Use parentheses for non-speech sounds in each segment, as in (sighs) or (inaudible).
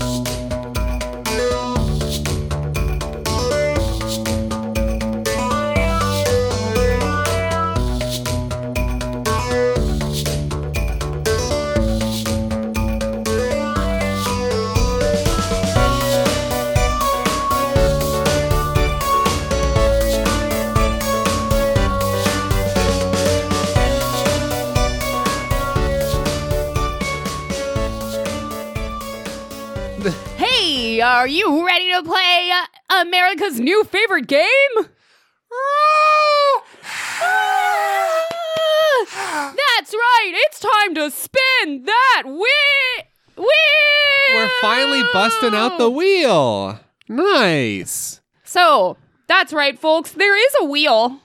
Hey, are you ready to play uh, America's new favorite game? (sighs) That's right. It's time to spin that wheel. Wheel. We're finally busting out the wheel. Nice. So that's right, folks. There is a wheel,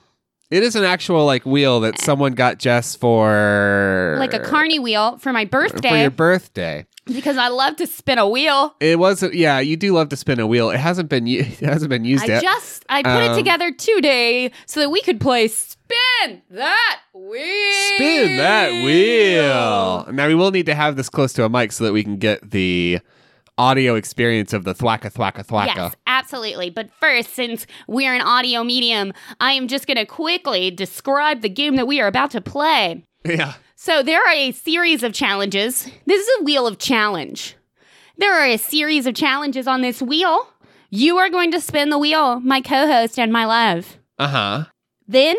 It is an actual like wheel that someone got Jess for like a carny wheel, for my birthday for your birthday. because I love to spin a wheel. It wasn't. Yeah, you do love to spin a wheel. It hasn't been. u- (laughs) It hasn't been used I yet. just I put it Um, together today so that we could play spin that wheel. Spin that wheel. Now we will need to have this close to a mic so that we can get the audio experience of the thwacka thwacka thwacka. Yes, absolutely. But first, since we're an audio medium, I am just going to quickly describe the game that we are about to play. Yeah. So, there are a series of challenges. This is a wheel of challenge. There are a series of challenges on this wheel. You are going to spin the wheel, my co host and my love. Uh huh. Then,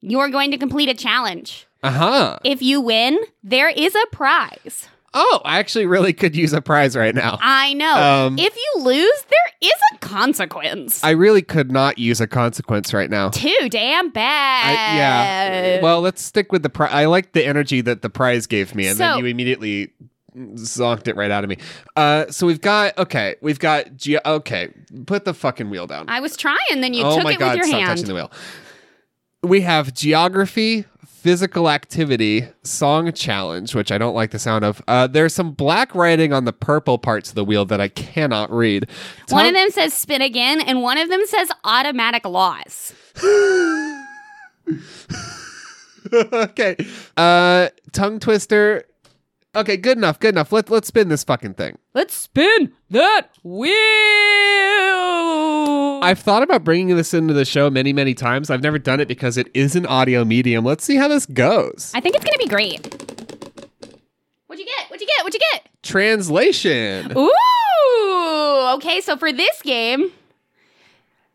you are going to complete a challenge. Uh huh. If you win, there is a prize. Oh, I actually really could use a prize right now. I know. Um, if you lose, there is a consequence. I really could not use a consequence right now. Too damn bad. I, yeah. Well, let's stick with the prize. I like the energy that the prize gave me, and then you immediately zonked it right out of me. Uh, so we've got okay, we've got ge- okay. Put the fucking wheel down. I was trying, then you oh took my it god! with your stop hand. touching the wheel. We have geography, physical activity, song challenge, which I don't like the sound of. Uh, there's some black writing on the purple parts of the wheel that I cannot read. One of them says spin again, and one of them says automatic loss. (laughs) okay. Uh tongue twister. Okay, good enough, good enough. Let let's spin this fucking thing. Let's spin that wheel. I've thought about bringing this into the show many, many times. I've never done it because it is an audio medium. Let's see how this goes. I think it's gonna be great. What'd you get? What'd you get? What'd you get? Translation. Ooh. Okay, so for this game,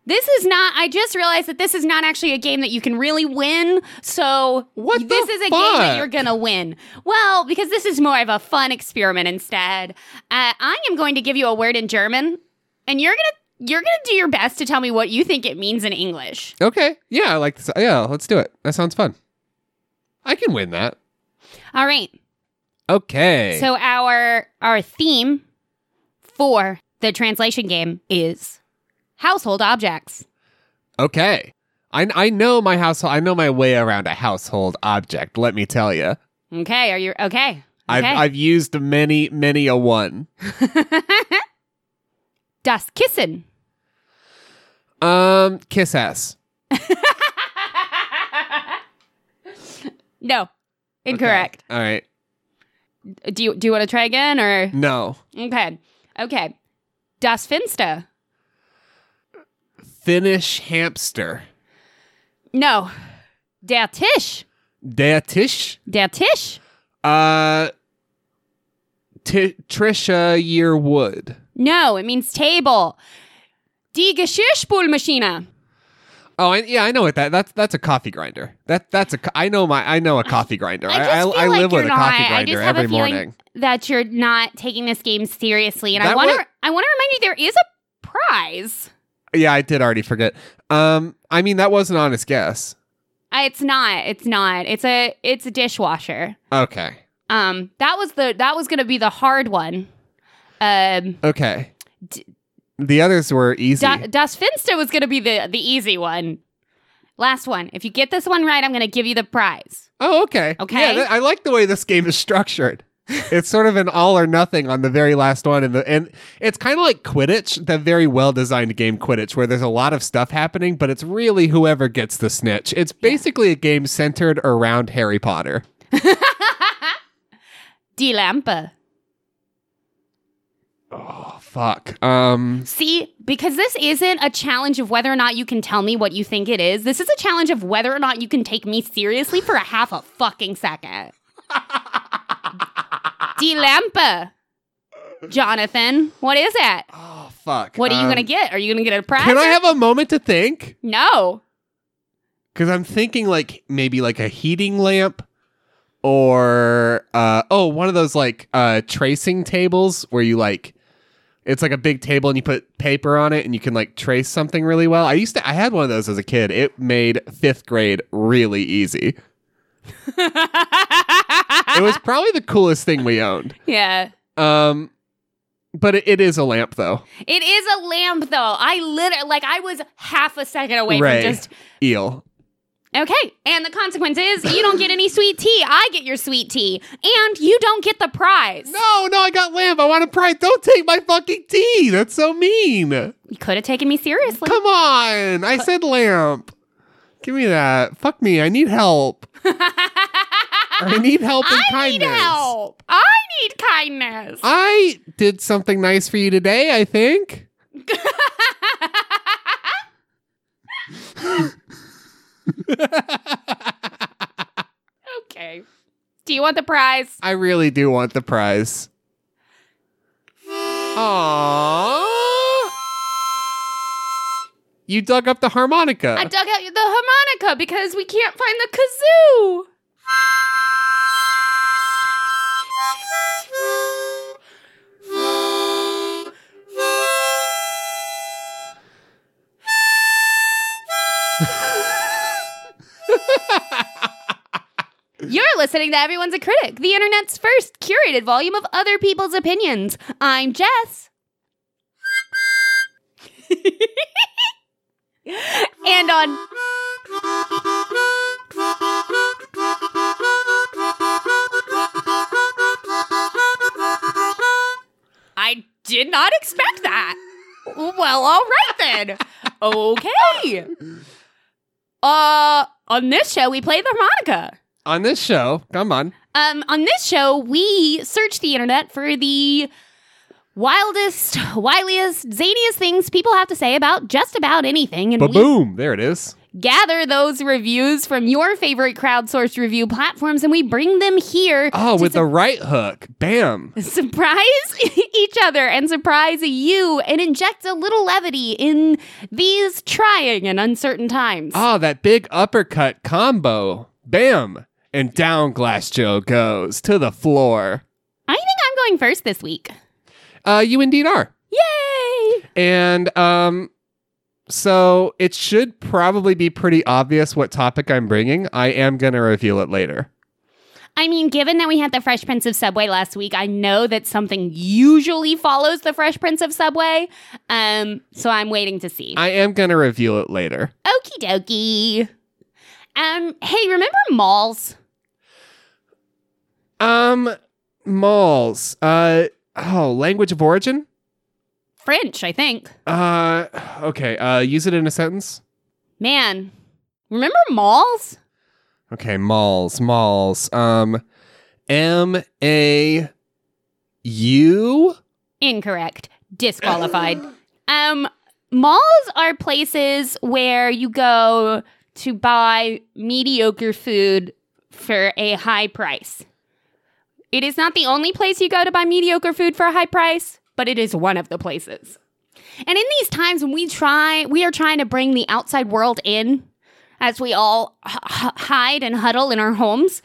this is not. I just realized that this is not actually a game that you can really win. So What this is a game that you're gonna win. Well, because this is more of a fun experiment instead. Uh, I am going to give you a word in German, and you're gonna you're gonna do your best to tell me what you think it means in English. Okay. Yeah, I like this. Yeah, let's do it. That sounds fun. I can win that. All right. Okay. So our our theme for the translation game is household objects. okay. I, I know my household. I know my way around a household object. Let me tell you. Okay, are you okay? I've Okay. I've used many many a one. (laughs) das Kissen. Um, kiss ass. (laughs) No, incorrect. All right. Do you do you want to try again or No. okay? Okay, das Finster. Finnish hamster. No, der Tisch. Der Tisch. Der Tisch. Uh, T- Trisha Yearwood. No, it means table. Die Geschirrspülmaschine. Oh, I, yeah, I know what that. That's that's a coffee grinder. That that's a. I know my. I know a coffee grinder. I I I, feel I like live with a coffee grinder every morning. that you're not taking this game seriously, and I want to. I want to remind you there is a prize. Yeah, I did already forget. Um, I mean that was an honest guess. Uh, It's not. It's not. It's a. It's a dishwasher. Okay. Um, that was the. That was gonna be the hard one. Um, Okay. D- the others were easy. Da- Das Finster was gonna be the the easy one. Last one. If you get this one right, I'm gonna give you the prize. oh, okay. Okay. Yeah, th- I like the way this game is structured. It's sort of an all or nothing on the very last one, and the and it's kind of like Quidditch, the very well designed game Quidditch, where there's a lot of stuff happening, but it's really whoever gets the snitch. It's basically a game centered around Harry Potter. (laughs) Die Lampe. Oh fuck. Um See, because this isn't a challenge of whether or not you can tell me what you think it is. This is a challenge of whether or not you can take me seriously for a half a fucking second. (laughs) Delampa. Jonathan, what is that? Oh fuck. What are you Um, gonna get? Are you gonna get a prize? Can I have a moment to think? no. Cuz I'm thinking like maybe like a heating lamp or uh oh, one of those like uh tracing tables where you like it's like a big table and you put paper on it and you can like trace something really well. I used to I had one of those as a kid. It made 5th grade really easy. (laughs) It was probably the coolest thing we owned. (laughs) yeah. Um but it, it is a lamp though. It is a lamp though. I literally like I was half a second away Ray. from just Eel. Okay. And the consequence is you don't get any sweet tea. I get your sweet tea. And you don't get the prize. No, no, I got lamp. I want a prize. Don't take my fucking tea. That's so mean. You could have taken me seriously. Come on. I said lamp. Give me that. Fuck me. I need help. (laughs) I need help and I kindness. need help. I need kindness. I did something nice for you today, I think. okay. Do you want the prize? I really do want the prize. Aww. You dug up the harmonica. I dug out the harmonica because we can't find the kazoo. You're listening to Everyone's a Critic, the internet's first curated volume of other people's opinions. I'm Jess. (laughs) and on did not expect that. Well, all right then. Okay. Uh, on this show we play the harmonica. On this show, come on. Um, on this show, we search the internet for the wildest, wiliest, zaniest things people have to say about just about anything, and boom. There it is. gather those reviews from your favorite crowdsourced review platforms, and we bring them here Oh, with the right hook. Bam. surprise (laughs) each other and surprise you, and inject a little levity in these trying and uncertain times. Oh, that big uppercut combo. Bam. And down Glass Joe goes to the floor. I think I'm going first this week. Uh, you indeed are. Yay! And um, so it should probably be pretty obvious what topic I'm bringing. I am going to reveal it later. I mean, given that we had the Fresh Prince of Subway last week, I know that something usually follows the Fresh Prince of Subway. Um, so I'm waiting to see. I am going to reveal it later. Okie dokie. Um, hey, remember malls? Um, malls. Uh, oh, language of origin? French, I think. Uh, okay. Uh, use it in a sentence. Man, remember malls? Okay, malls, malls. Um, M A U. Incorrect. Disqualified. (gasps) um, malls are places where you go to buy mediocre food for a high price. It is not the only place you go to buy mediocre food for a high price, but it is one of the places. And in these times when we try, we are trying to bring the outside world in as we all h- hide and huddle in our homes.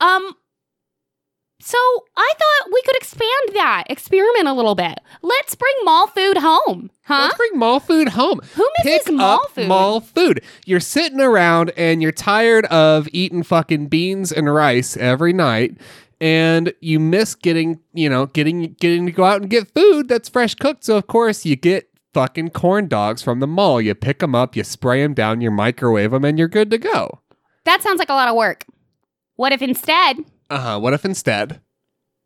Um, so I thought we could expand that, experiment a little bit. Let's bring mall food home, huh? Let's bring mall food home. Who misses Pick mall up food? mall food. You're sitting around and you're tired of eating fucking beans and rice every night. And you miss getting, you know, getting getting to go out and get food that's fresh cooked. So of course you get fucking corn dogs from the mall. You pick them up, you spray them down, you microwave them, and you're good to go. That sounds like a lot of work. What if instead Uh huh. What if instead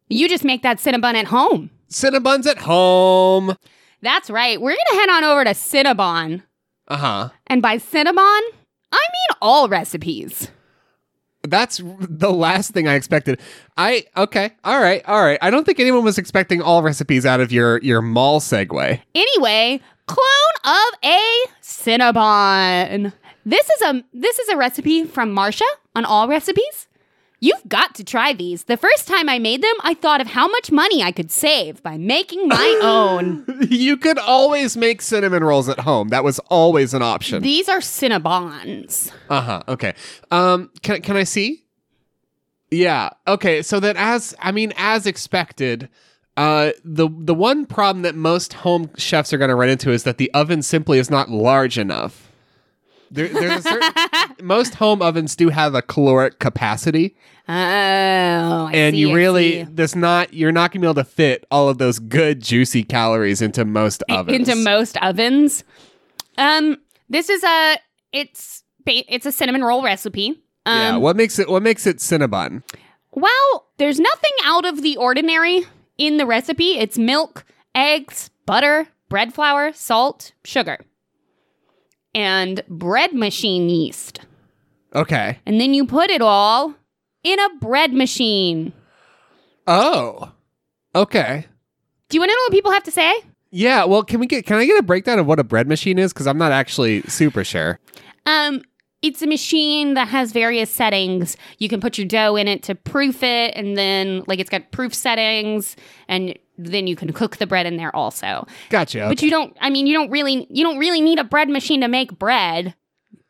you just make that Cinnabon at home? Cinnabons at home? That's right. We're going to head on over to Cinnabon. Uh huh. And by Cinnabon, I mean all recipes. That's the last thing I expected. I okay, all right, all right. I don't think anyone was expecting all recipes out of your your mall segue. Anyway, clone of a Cinnabon. This is a this is a recipe from Marsha on All Recipes. You've got to try these. The first time I made them, I thought of how much money I could save by making my (laughs) own. You could always make cinnamon rolls at home. That was always an option. These are Cinnabons. Uh huh. Okay. Um. Can can I see? Yeah. Okay. So that as I mean, as expected, uh, the the one problem that most home chefs are going to run into is that the oven simply is not large enough. There, there's a certain, (laughs) most home ovens do have a caloric capacity, Oh, I and see, you really there's not you're not going to be able to fit all of those good juicy calories into most ovens. into most ovens. Um, this is a it's it's a cinnamon roll recipe. Um, yeah. What makes it What makes it Cinnabon? Well, there's nothing out of the ordinary in the recipe. It's milk, eggs, butter, bread flour, salt, sugar, and bread machine yeast. Okay. And then you put it all in a bread machine. Oh. Okay. Do you want to know what people have to say? Yeah, well, can we get can I get a breakdown of what a bread machine is because I'm not actually super sure. Um, it's a machine that has various settings. You can put your dough in it to proof it, and then like it's got proof settings, and then you can cook the bread in there also. Gotcha. But you don't. I mean, you don't really. You don't really need a bread machine to make bread.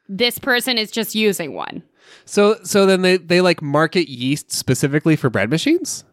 This person is just using one. so so then they they like market yeast specifically for bread machines.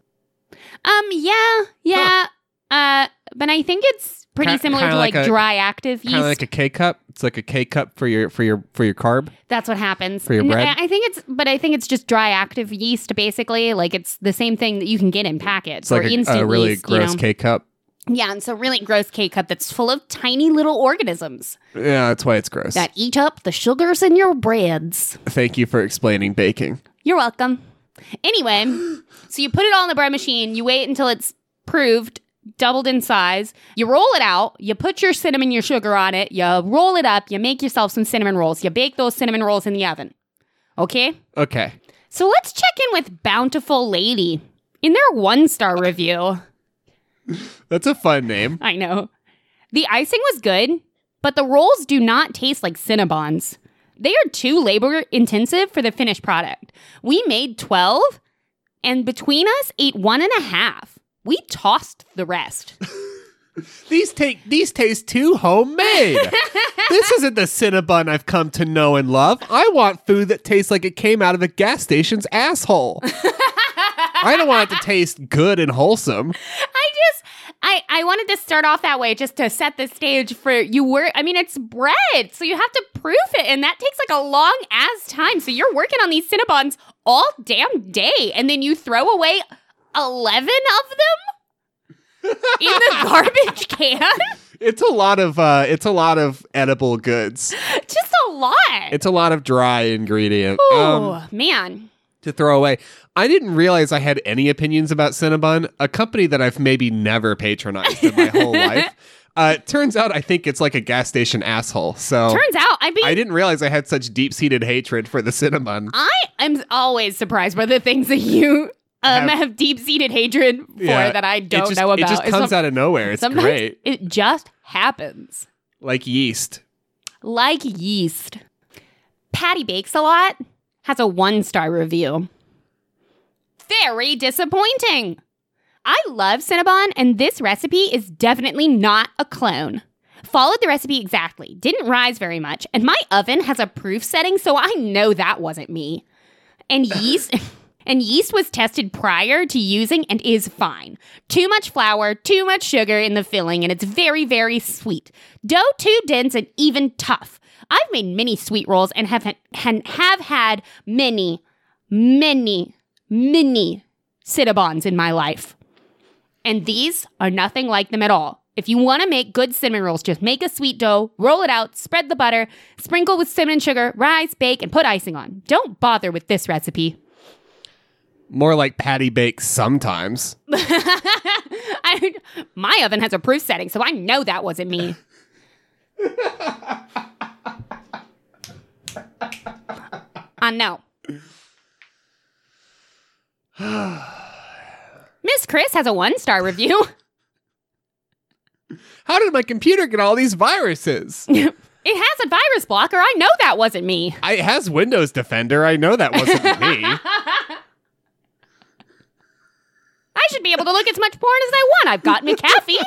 Um. Yeah. Yeah. Uh. But I think it's pretty Ki- similar kinda to like, like a- dry active yeast. Kind of like a K cup. It's like a K cup for your for your for your carb. That's what happens For your bread? I think it's, but I think it's just dry active yeast. Basically, like it's the same thing that you can get in packets It's like or a, instant a really yeast. you gross know? K cup. Yeah, and so really gross K cup that's full of tiny little organisms Yeah, that's why it's gross. that eat up the sugars in your breads. Thank you for explaining baking. You're welcome. Anyway, (gasps) so you put it all in the bread machine, you wait until it's proved, doubled in size, you roll it out, you put your cinnamon, your sugar on it, you roll it up, you make yourself some cinnamon rolls, you bake those cinnamon rolls in the oven. Okay? Okay. So let's check in with Bountiful Lady. In their one star review, That's a fun name. I know. The icing was good, but the rolls do not taste like Cinnabons. They are too labor intensive for the finished product. We made 12, and between us, ate one and a half. We tossed the rest. (laughs) These take these taste too homemade. (laughs) this isn't the Cinnabon I've come to know and love. I want food that tastes like it came out of a gas station's asshole. (laughs) I don't want it to taste good and wholesome. I just, I, I wanted to start off that way just to set the stage for you were I mean, it's bread, so you have to proof it, and that takes like a long ass time. So you're working on these Cinnabons all damn day, and then you throw away 11 of them (laughs) in the garbage can? It's a lot of uh it's a lot of edible goods. Just a lot. It's a lot of dry ingredient. oh, Um, man. to throw away. I didn't realize I had any opinions about Cinnabon, a company that I've maybe never patronized in my whole (laughs) life. Uh, turns out I think it's like a gas station asshole. So Turns out, I mean, I didn't realize I had such deep seated hatred for the Cinnabon. I am always surprised by the things that you um, Have- (laughs) have, deep seated hatred for Yeah, that I don't just, know about. It just comes some- out of nowhere. It's great. It just happens. Like yeast. Like yeast. Patty Bakes a Lot has a one star review. Very disappointing. I love Cinnabon, and this recipe is definitely not a clone. Followed the recipe exactly, didn't rise very much, and my oven has a proof setting, so I know that wasn't me. And (laughs) yeast. And yeast was tested prior to using and is fine. Too much flour, too much sugar in the filling, and it's very, very sweet. Dough too dense and even tough. I've made many sweet rolls and have and have had many, many, many Cinnabons in my life. And these are nothing like them at all. If you want to make good cinnamon rolls, just make a sweet dough, roll it out, spread the butter, sprinkle with cinnamon sugar, rise, bake, and put icing on. Don't bother with this recipe. More like patty bakes sometimes. (laughs) I, my oven has a proof setting, so I know that wasn't me. I know. (sighs) Miss Chris has a one star review. (laughs) How did my computer get all these viruses? (laughs) it has a virus blocker. I know that wasn't me. I, it has Windows Defender. I know that wasn't me. I should be able to look as much porn as I want. I've got McAfee.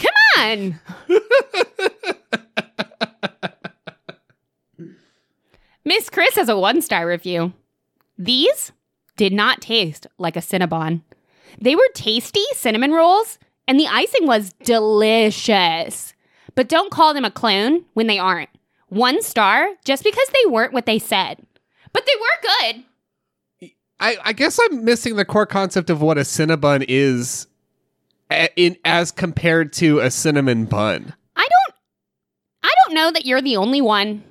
Come on. Miss Chris has a one star review. These did not taste like a Cinnabon. They were tasty cinnamon rolls, and the icing was delicious. But don't call them a clone when they aren't. One star just because they weren't what they said. But they were good. I, I guess I'm missing the core concept of what a Cinnabon is in as compared to a cinnamon bun. I don't I don't know that you're the only one.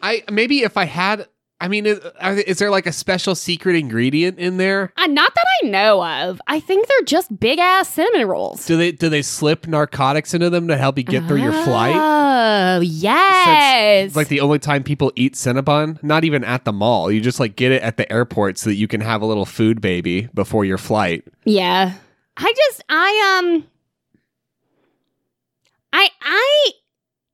I maybe if I had I mean is, is there like a special secret ingredient in there? Uh, not that I know of. I think they're just big ass cinnamon rolls. Do they do they slip narcotics into them to help you get through your flight? Oh, yes. It's like the only time people eat Cinnabon, not even at the mall. You just like get it at the airport so that you can have a little food baby before your flight. yeah. I just I um I I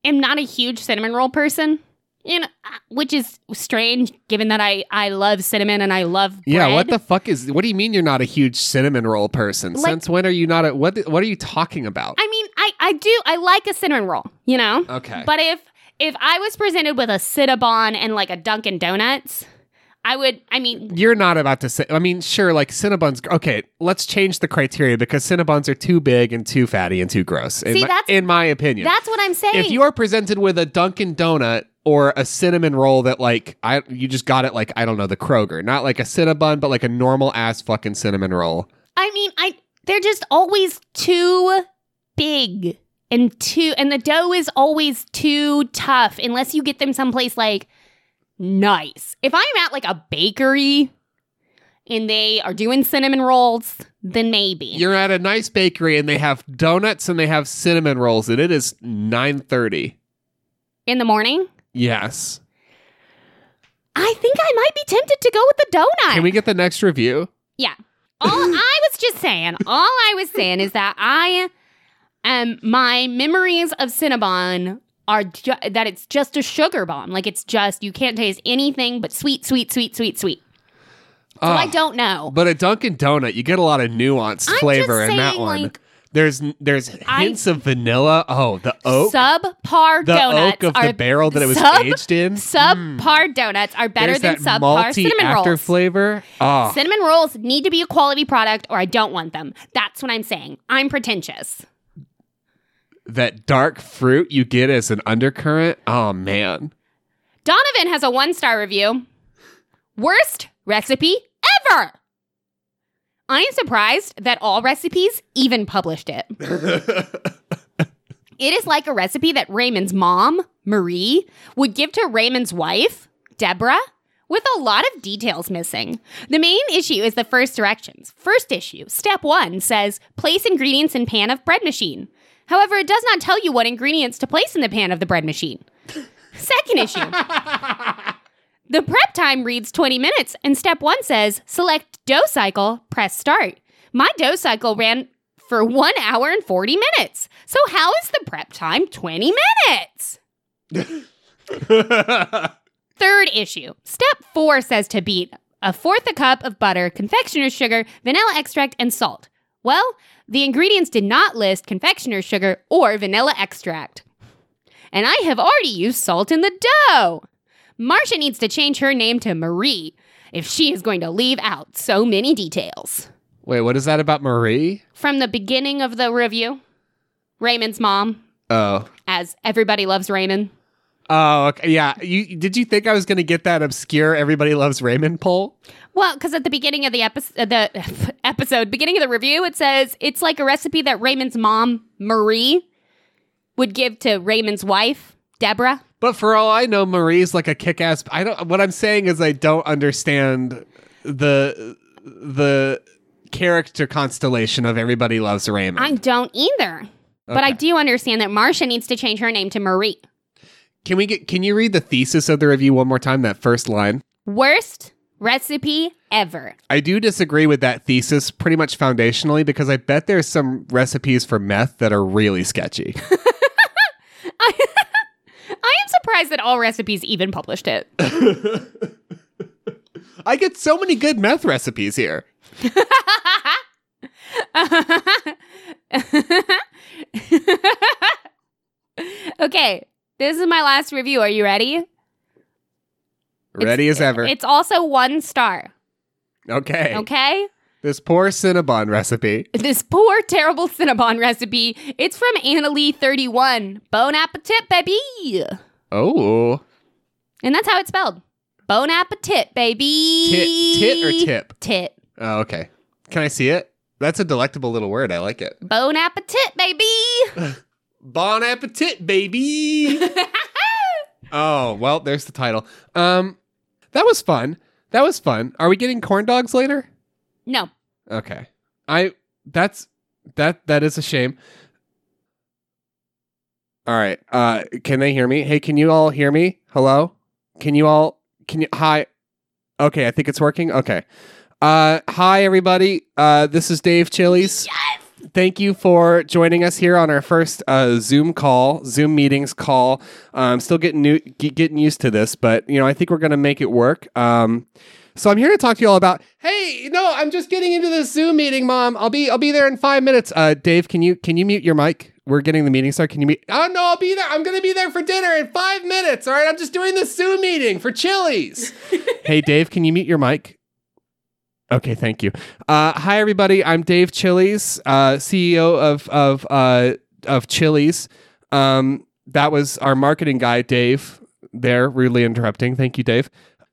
am not a huge cinnamon roll person. You know, uh, which is strange given that I I love cinnamon and I love bread. Yeah, what the fuck is what do you mean you're not a huge cinnamon roll person? Like- Since when are you not a what what are you talking about? I mean, I I do I like a cinnamon roll, you know? okay. But if if I was presented with a Cinnabon and like a Dunkin' Donuts, I would. I mean, You're not about to say. I mean, sure, like Cinnabons. Okay, let's change the criteria because Cinnabons are too big and too fatty and too gross. In See, my, that's- in my opinion. that's what I'm saying. if you are presented with a Dunkin' Donut or a cinnamon roll that like I you just got it like I don't know the Kroger, not like a Cinnabon, but like a normal ass fucking cinnamon roll. I mean, I they're just always too big and too, and the dough is always too tough unless you get them someplace like nice. If I'm at like a bakery and they are doing cinnamon rolls, then maybe. You're at a nice bakery and they have donuts and they have cinnamon rolls and it is nine thirty. in the morning. Yes. I think I might be tempted to go with the donut. Can we get the next review? Yeah. All (laughs) I was just saying, all I was saying is that I um my memories of Cinnabon are ju- that it's just a sugar bomb. Like it's just you can't taste anything but sweet, sweet, sweet, sweet, sweet. So I Oh, don't know. But a Dunkin' Donut, you get a lot of nuanced I'm flavor in that one. like, there's there's I- hints of vanilla. Oh, the oak, subpar the donuts oak of are the barrel that it was sub- aged in. subpar hmm. donuts are better There's than subpar cinnamon after rolls. flavor. Oh, Cinnamon rolls need to be a quality product or I don't want them. That's what I'm saying. I'm pretentious. that dark fruit you get as an undercurrent. Oh man. Donovan has a one star review. Worst recipe ever. I am surprised that all recipes even published it. (laughs) It is like a recipe that Raymond's mom, Marie, would give to Raymond's wife, Deborah, with a lot of details missing. The main issue is the first directions. First issue, step one, says place ingredients in pan of bread machine. However, it does not tell you what ingredients to place in the pan of the bread machine. (laughs) Second issue. The prep time reads 20 minutes, and step one says select dough cycle, press start. My dough cycle ran for one hour and 40 minutes. So, how is the prep time 20 minutes? (laughs) Third issue. Step four says to beat a fourth a cup of butter, confectioner's sugar, vanilla extract, and salt. Well, the ingredients did not list confectioner's sugar or vanilla extract. And I have already used salt in the dough. Marcia needs to change her name to Marie if she is going to leave out so many details. Wait, what is that about Marie? From the beginning of the review, Raymond's mom, Oh. as everybody loves Raymond. Oh, okay. Yeah. You did you think I was going to get that obscure "Everybody Loves Raymond" poll? Well, because at the beginning of the episode, uh, the (laughs) episode, beginning of the review, it says it's like a recipe that Raymond's mom, Marie, would give to Raymond's wife, Deborah. But for all I know, Marie's like a kick-ass. I don't. What I'm saying is, I don't understand the the character constellation of "Everybody Loves Raymond." I don't either. But I do understand that Marcia needs to change her name to Marie. Can we get? Can you read the thesis of the review one more time? That first line. Worst recipe ever. I do disagree with that thesis pretty much foundationally because I bet there's some recipes for meth that are really sketchy. (laughs) (laughs) (laughs) I am surprised that all recipes even published it. (laughs) I get so many good meth recipes here. (laughs) okay, this is my last review. Are you ready? Ready as ever. It's also one star. Okay. Okay? This poor Cinnabon recipe. This poor, terrible Cinnabon recipe. It's from Annalie31. Bon appetit, baby. Oh. And that's how it's spelled. Bon appetit, baby. Tit, tit or tip? Tit. Oh, okay. Can I see it? That's a delectable little word. I like it. Bon appetit, baby. (laughs) Bon appetit, baby. (laughs) oh, well, there's the title. Um, that was fun. That was fun. Are we getting corn dogs later? No. Okay. I that's that that is a shame. All right. Uh can they hear me? Hey, can you all hear me? Hello? Can you all can you hi? Okay, I think it's working. Okay. Uh hi everybody. Uh this is Dave Chili's. Yes. Thank you for joining us here on our first uh, Zoom call, Zoom meetings call. I'm still getting new, getting used to this, but you know I think we're going to make it work. Um, so I'm here to talk to you all about. Hey, no, I'm just getting into this Zoom meeting, Mom. I'll be I'll be there in five minutes. Uh, Dave, can you can you mute your mic? We're getting the meeting started. Can you mute? Oh no, I'll be there. I'm gonna be there for dinner in five minutes. All right, I'm just doing this Zoom meeting for Chili's. (laughs) hey, Dave, can you mute your mic? Okay, thank you. Uh, hi, everybody. I'm Dave Chili's, uh, CEO of of uh, of Chili's. Um, that was our marketing guy, Dave. There, rudely interrupting. Thank you, Dave.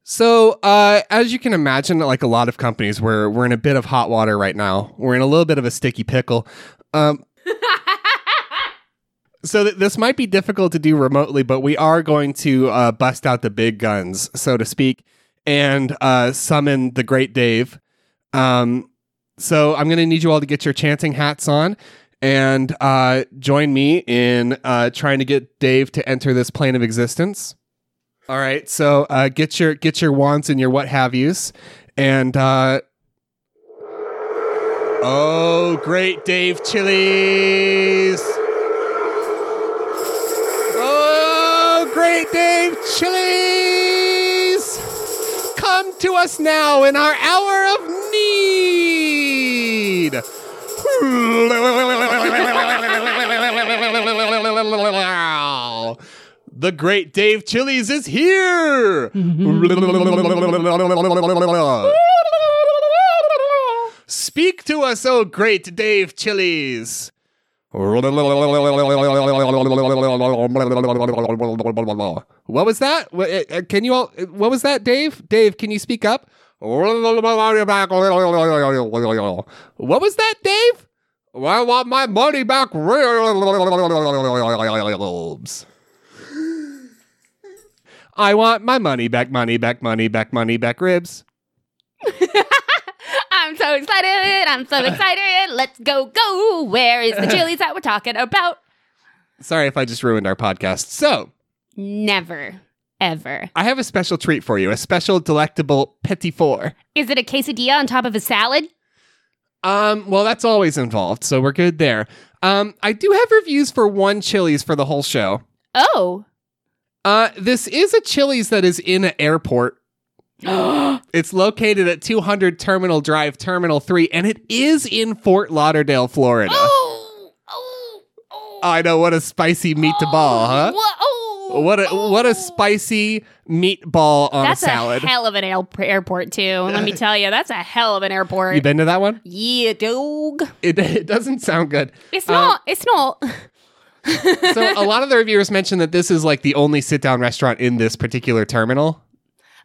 So, uh, as you can imagine, like a lot of companies, we're we're in a bit of hot water right now. We're in a little bit of a sticky pickle. Um, (laughs) so th- this might be difficult to do remotely, but we are going to uh, bust out the big guns, so to speak, and uh, summon the great Dave. Um, so I'm going to need you all to get your chanting hats on and uh, join me in uh, trying to get Dave to enter this plane of existence. All right, so uh, get your get your wands and your what have yous, and uh, oh, great Dave Chili's! Oh, great Dave Chili's! Come to us now in our hour of need. (laughs) The great Dave Chili's is here. Speak to us, oh great Dave Chili's. What was that? Uh, uh, Can you all? What was that, Dave? Dave, can you speak up? What was that, Dave? I want my money back. (laughs) I want my money back, money back, money back, money back, ribs. (laughs) I'm so excited. I'm so excited. Let's go, go. Where is the chilies that we're talking about? Sorry if I just ruined our podcast. So, Never, ever. I have a special treat for you, a special delectable petit four. Is it a quesadilla on top of a salad? Um, well, that's always involved, so we're good there. Um, I do have reviews for one Chili's for the whole show. Oh. Uh, this is a Chili's that is in an airport. oh. (gasps) It's located at 200 Terminal Drive, Terminal 3, and it is in Fort Lauderdale, Florida. Oh. Oh. Oh. I know what a spicy meatball, huh? Wha- oh. What a what a Oh. spicy meatball on That's a salad. a hell of an air- airport too. Let me (laughs) tell you, that's a hell of an airport. you been to that one? yeah, dog. It, (laughs) it doesn't sound good. It's not. It's not. (laughs) So a lot of the reviewers mentioned that this is like the only sit down restaurant in this particular terminal.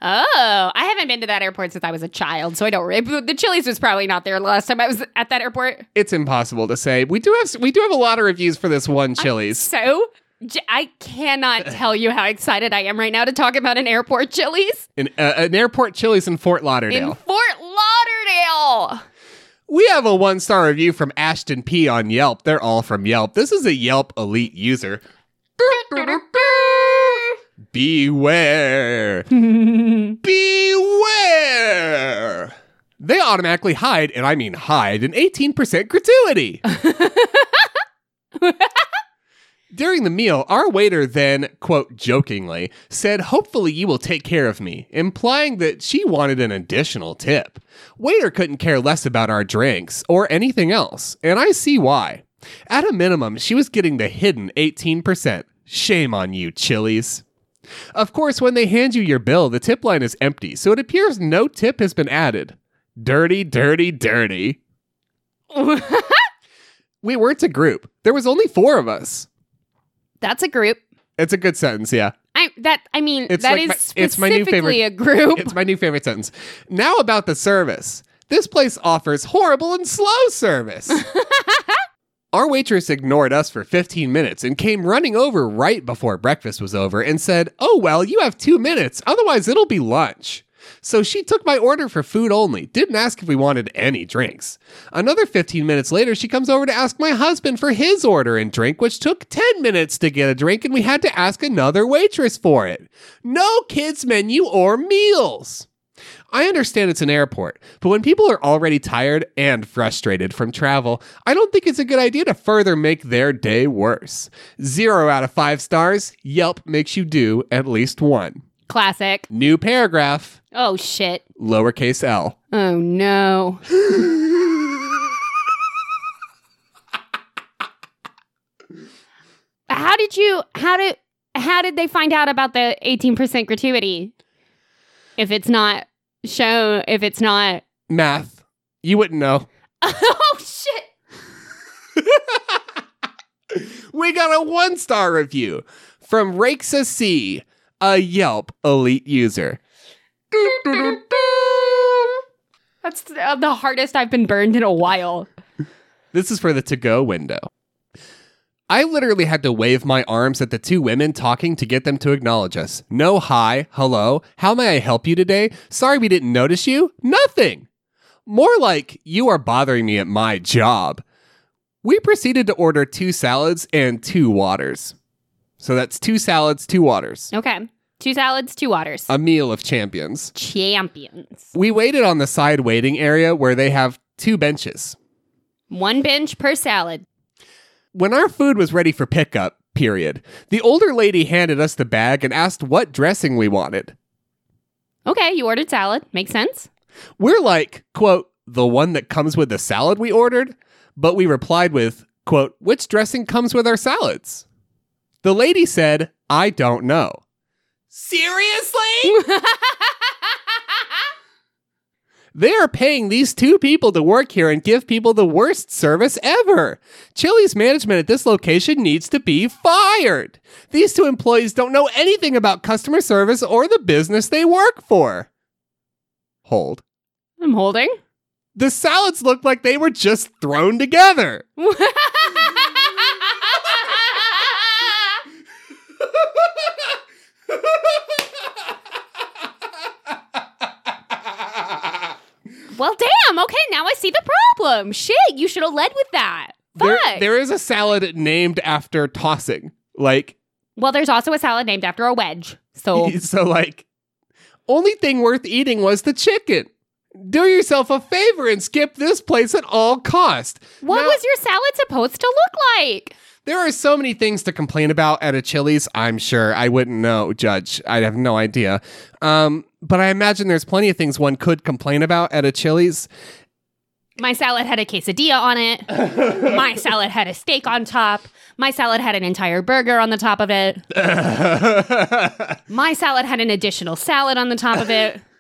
Oh, I haven't been to that airport since I was a child, so I don't. The Chili's was probably not there the last time I was at that airport. It's impossible to say. We do have we do have a lot of reviews for this one Chili's. So j- I cannot (laughs) tell you how excited I am right now to talk about an airport Chili's An, uh, an airport Chili's in Fort Lauderdale. in Fort Lauderdale. We have a one star review from Ashton P on Yelp. They're all from Yelp. This is a Yelp elite user. Beware. (laughs) Beware. They automatically hide, and I mean hide, an 18% gratuity. (laughs) During the meal, our waiter then, quote, jokingly, said, Hopefully you will take care of me, implying that she wanted an additional tip. Waiter couldn't care less about our drinks or anything else, and I see why. At a minimum, she was getting the hidden 18%. Shame on you, Chili's. Of course, when they hand you your bill, the tip line is empty, so it appears no tip has been added. Dirty, dirty, dirty. (laughs) We weren't a group. There was only four of us. That's a group. It's a good sentence, yeah. I that I mean It's that like is my- it's my new specifically favorite- a group. It's my new favorite sentence. Now about the service. This place offers horrible and slow service. (laughs) Our waitress ignored us for 15 minutes and came running over right before breakfast was over and said, Oh, well, you have two minutes. Otherwise, it'll be lunch. So she took my order for food only, didn't ask if we wanted any drinks. Another 15 minutes later, she comes over to ask my husband for his order and drink, which took 10 minutes to get a drink, and we had to ask another waitress for it. No kids' menu or meals. I understand it's an airport, but when people are already tired and frustrated from travel, I don't think it's a good idea to further make their day worse. Zero out of five stars, Yelp makes you do at least one. Classic. New paragraph, Oh shit. lowercase l. Oh no. how did you how did how did they find out about the 18% gratuity? If it's not shown if it's not Math. You wouldn't know. (laughs) Oh shit. (laughs) We got a one star review from Rakesa C, a Yelp elite user. That's uh, the hardest I've been burned in a while. This is for the to go window. I literally had to wave my arms at the two women talking to get them to acknowledge us. No hi, hello, how may I help you today? Sorry we didn't notice you. Nothing. More like, you are bothering me at my job. We proceeded to order two salads and two waters. So that's two salads, two waters. Okay. Two salads, two waters. A meal of champions. Champions. We waited on the side waiting area where they have two benches. One bench per salad. When our food was ready for pickup, period, the older lady handed us the bag and asked what dressing we wanted. Okay, you ordered salad. Makes sense. We're like, quote, the one that comes with the salad we ordered, but we replied with, quote, which dressing comes with our salads? The lady said, I don't know. Seriously? (laughs) They are paying these two people to work here and give people the worst service ever. Chili's management at this location needs to be fired. These two employees don't know anything about customer service or the business they work for. Hold. I'm holding. The salads looked like they were just thrown together. (laughs) (laughs) well, damn. Okay, now I see the problem. Shit, you should have led with that. There, there is a salad named after tossing. Like, well, there's also a salad named after a wedge. So (laughs) so like, only thing worth eating was the chicken. Do yourself a favor and skip this place at all cost. what Now- was your salad supposed to look like? There are so many things to complain about at a Chili's. I'm sure I wouldn't know, Judge. I have no idea. Um, but I imagine there's plenty of things one could complain about at a Chili's. My salad had a quesadilla on it. (laughs) My salad had a steak on top. My salad had an entire burger on the top of it. (laughs) My salad had an additional salad on the top of it. (laughs)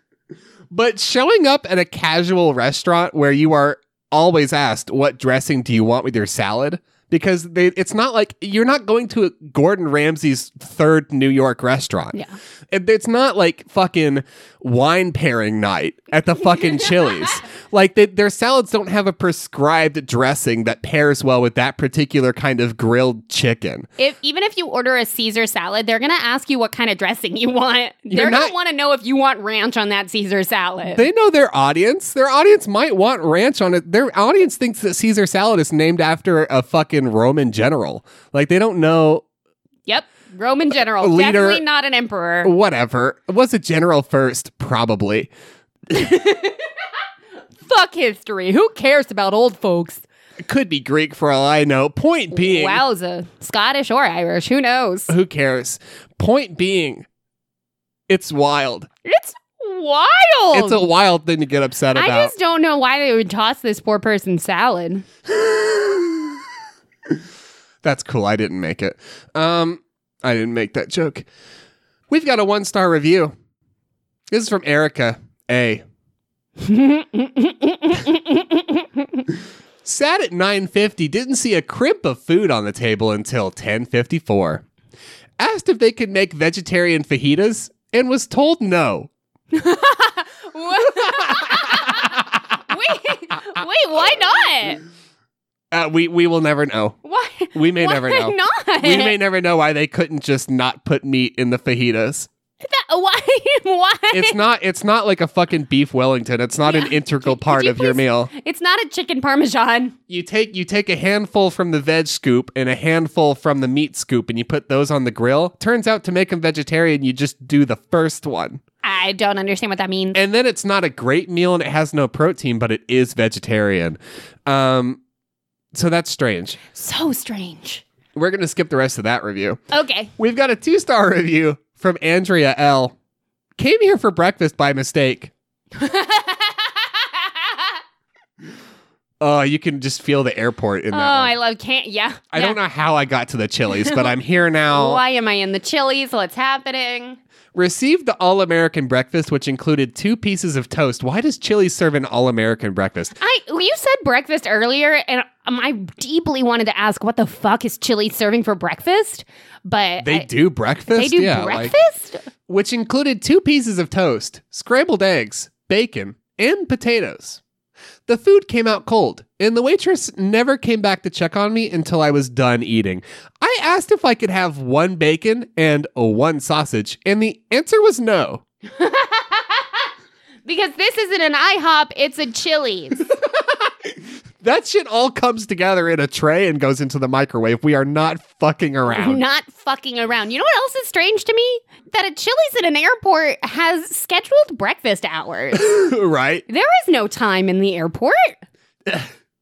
But showing up at a casual restaurant where you are always asked, what dressing do you want with your salad? Because they, it's not like you're not going to Gordon Ramsay's third New York restaurant. Yeah. It- It's not like fucking wine pairing night at the fucking (laughs) Chili's. like they, their salads don't have a prescribed dressing that pairs well with that particular kind of grilled chicken. If even if you order a Caesar salad, they're gonna ask you what kind of dressing you want. they're not- gonna want to know if you want ranch on that Caesar salad. They know their audience. Their audience might want ranch on it. Their audience thinks that Caesar salad is named after a fucking Roman general. Like they don't know yep, Roman general, Leader- definitely not an emperor. whatever. Was a general first, probably. (laughs) Fuck history. Who cares about old folks? It could be Greek for all I know. Point being, Wowza. Scottish or Irish. Who knows? who cares? Point being, it's wild. It's wild. It's a wild thing to get upset about. I just don't know why they would toss this poor person salad. (laughs) That's cool. I didn't make it. Um, I didn't make that joke. We've got a one star review. This is from Erica A. (laughs) Sat at 9:50, didn't see a crimp of food on the table until 10:54. Asked if they could make vegetarian fajitas and was told no. (laughs) wait, wait, why not? (laughs) Uh, we we will never know. Why? We may why never know. not? We may never know why they couldn't just not put meat in the fajitas. That- why? (laughs) Why? It's not it's not like a fucking beef Wellington. It's not an integral part you of your meal. It's not a chicken parmesan. You take you take a handful from the veg scoop and a handful from the meat scoop and you put those on the grill. Turns out to make them vegetarian, you just do the first one. I don't understand what that means. And then it's not a great meal and it has no protein, but it is vegetarian. Um so that's strange. so strange. We're going to skip the rest of that review. Okay. We've got a two star review from Andrea L. Came here for breakfast by mistake. Oh, (laughs) you can just feel the airport in there. oh, that one. I love can't. Yeah. I don't know how I got to the Chili's, but I'm (laughs) here now. Why am I in the Chili's? What's happening? Received the all American breakfast, which included two pieces of toast. Why does Chili serve an all American breakfast? I you said breakfast earlier, and um, I deeply wanted to ask what the fuck is Chili serving for breakfast, but They I- do breakfast? They do yeah, like- breakfast. which included two pieces of toast, scrambled eggs, bacon, and potatoes. The food came out cold, and the waitress never came back to check on me until I was done eating. I asked if I could have one bacon and a one sausage, and the answer was no. (laughs) because this isn't an IHOP, it's a Chili's. (laughs) That shit all comes together in a tray and goes into the microwave. We are not fucking around. Not fucking around. You know what else is strange to me? That a Chili's at an airport has scheduled breakfast hours. (laughs) right? there is no time in the airport. (laughs)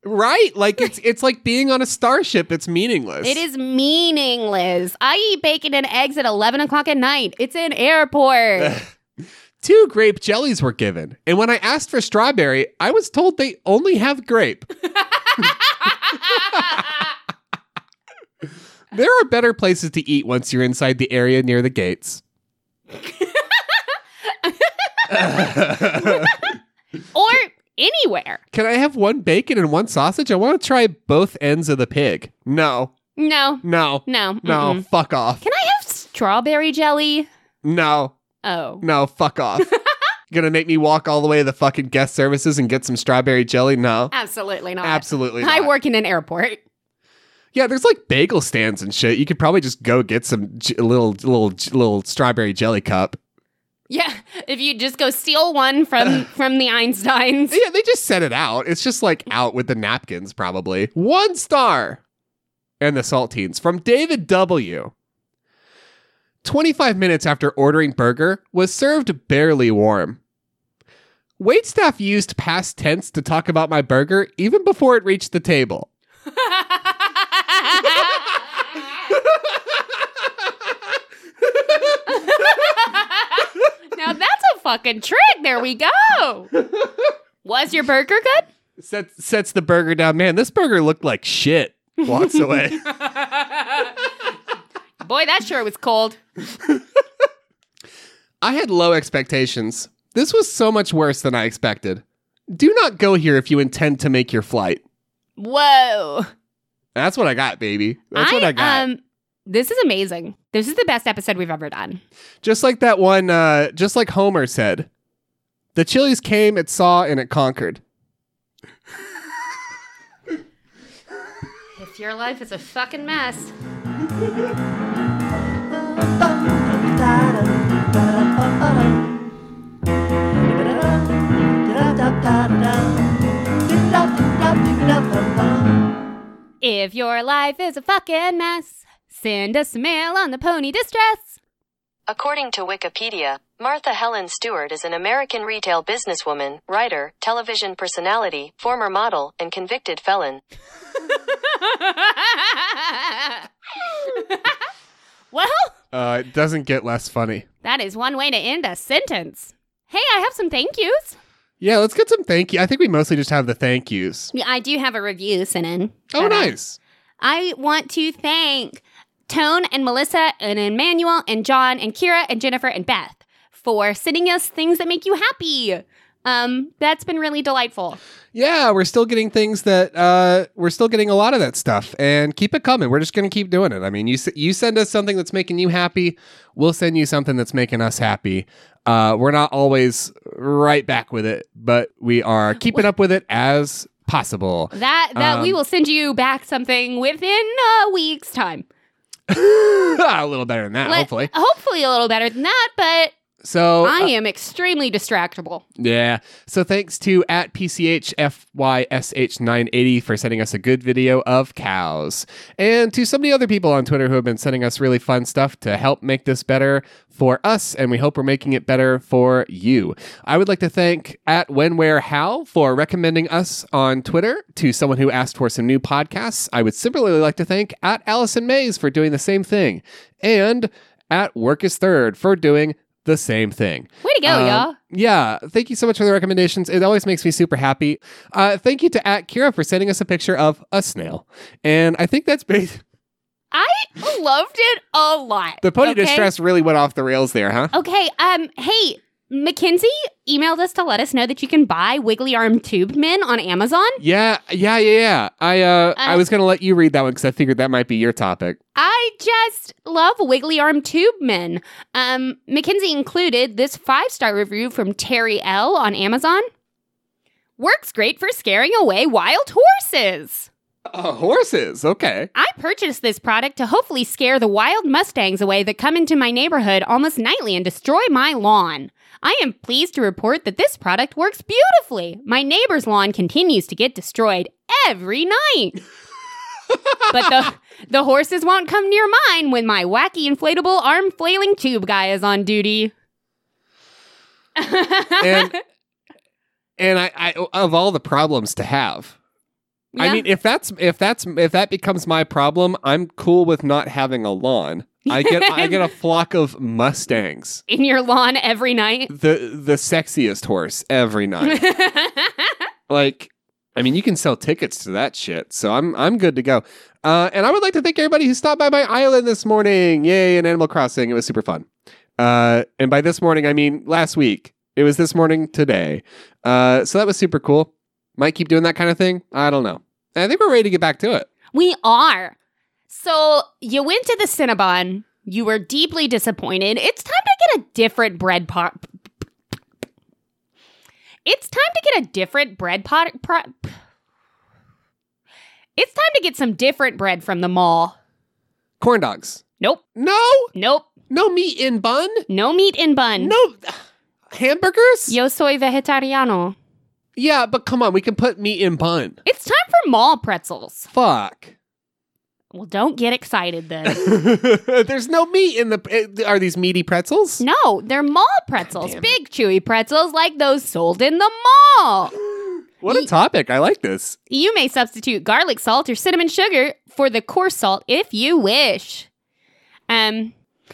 Right? Like it's it's like being on a starship. It's meaningless. It is meaningless. I eat bacon and eggs at 11 o'clock at night. It's an airport. (laughs) Two grape jellies were given, and when I asked for strawberry, I was told they only have grape. (laughs) There are better places to eat once you're inside the area near the gates. (laughs) or anywhere. Can I have one bacon and one sausage? I want to try both ends of the pig. No, No, no, no, no, mm-mm. fuck off. Can I have strawberry jelly? No, Oh. no, fuck off. (laughs) Gonna make me walk all the way to the fucking guest services and get some strawberry jelly? No, Absolutely not. absolutely not. I work in an airport. Yeah, there's like bagel stands and shit. You could probably just go get some j- little little little strawberry jelly cup. Yeah, if you just go steal one from (laughs) from the Einsteins. Yeah, they just set it out. It's just like out with the napkins, probably. One star. And the saltines from David W. 25 minutes after ordering burger was served barely warm. Waitstaff used past tense to talk about my burger even before it reached the table. (laughs) now that's a fucking trick. There we go. Was your burger good? Sets, sets the burger down. Man, this burger looked like shit. Walks away. (laughs) Boy, that sure was cold. (laughs) I had low expectations. This was so much worse than I expected. Do not go here if you intend to make your flight. Whoa. That's what I got, baby. That's what I got. Um, this is amazing. This is the best episode we've ever done. just like that one, uh, just like Homer said. The Chili's came, it saw, and it conquered. If your life is a fucking mess. (laughs) If your life is a fucking mess, send us a mail on the pony distress. According to Wikipedia, Martha Helen Stewart is an American retail businesswoman, writer, television personality, former model, and convicted felon. (laughs) well, Uh, it doesn't get less funny. that is one way to end a sentence. Hey, I have some thank yous. Yeah, let's get some thank you. I think we mostly just have the thank yous. Yeah, I do have a review sent in. Oh, That I- nice. I want to thank Tone and Melissa and Emmanuel and John and Kira and Jennifer and Beth for sending us things that make you happy. Um, that's been really delightful. Yeah, we're still getting things that uh, we're still getting a lot of that stuff, and keep it coming. We're just gonna keep doing it. I mean, you you send us something that's making you happy, we'll send you something that's making us happy. Uh, we're not always right back with it, but we are keeping up with it as possible. That that we Um, will send you back something within a week's time. (laughs) a little better than that, Let- hopefully. hopefully a little better than that, but So I uh, am extremely distractible. Yeah. So thanks to at PCHFYSH980 for sending us a good video of cows. And to so many other people on Twitter who have been sending us really fun stuff to help make this better for us. And we hope we're making it better for you. I would like to thank at When Where How for recommending us on Twitter to someone who asked for some new podcasts. I would similarly like to thank at Allison Mays for doing the same thing. And at Work is Third for doing the same thing. Way to go, Um, y'all. Yeah, thank you so much for the recommendations. It always makes me super happy. Uh, thank you to at Kira for sending us a picture of a snail, and I think that's bas- I loved it a lot. the pony okay? distress really went off the rails there, huh? Okay, um, hey, Mackenzie emailed us to let us know that you can buy wiggly arm tube men on Amazon. Yeah, yeah, yeah, yeah. I uh, I Uh, was gonna let you read that one because I figured that might be your topic. I just love wiggly arm tube men. Um, Mackenzie included this five star review from Terry L on Amazon. Works great for scaring away wild horses. Uh, horses, okay. I purchased this product to hopefully scare the wild mustangs away that come into my neighborhood almost nightly and destroy my lawn. I am pleased to report that this product works beautifully. My neighbor's lawn continues to get destroyed every night. (laughs) but the the horses won't come near mine when my wacky inflatable arm flailing tube guy is on duty. And (laughs) and I, I of all the problems to have, I mean, if that's if that's if that becomes my problem, I'm cool with not having a lawn. I (laughs) get I get a flock of mustangs. in your lawn every night. the the sexiest horse every night. (laughs) like, I mean, you can sell tickets to that shit, so I'm I'm good to go. Uh, and I would like to thank everybody who stopped by my island this morning. Yay! In Animal Crossing, it was super fun. Uh, and by this morning, I mean last week. It was this morning today. Uh, so that was super cool. Might keep doing that kind of thing. I don't know. I think we're ready to get back to it. We are. So you went to the Cinnabon. You were deeply disappointed. It's time to get a different bread pot. It's time to get a different bread pot. Pro- it's time to get some different bread from the mall. Corn dogs. Nope. No, Nope. no meat in bun. No meat in bun. No hamburgers. Yo soy vegetariano. Yeah, but come on, we can put meat in bun. It's time for mall pretzels. Fuck. Well, don't get excited then. (laughs) There's no meat in the. eh, Are these meaty pretzels? no, they're mall pretzels. Big chewy pretzels like those sold in the mall. (gasps) What a topic! I like this. You may substitute garlic salt or cinnamon sugar for the coarse salt if you wish. Um,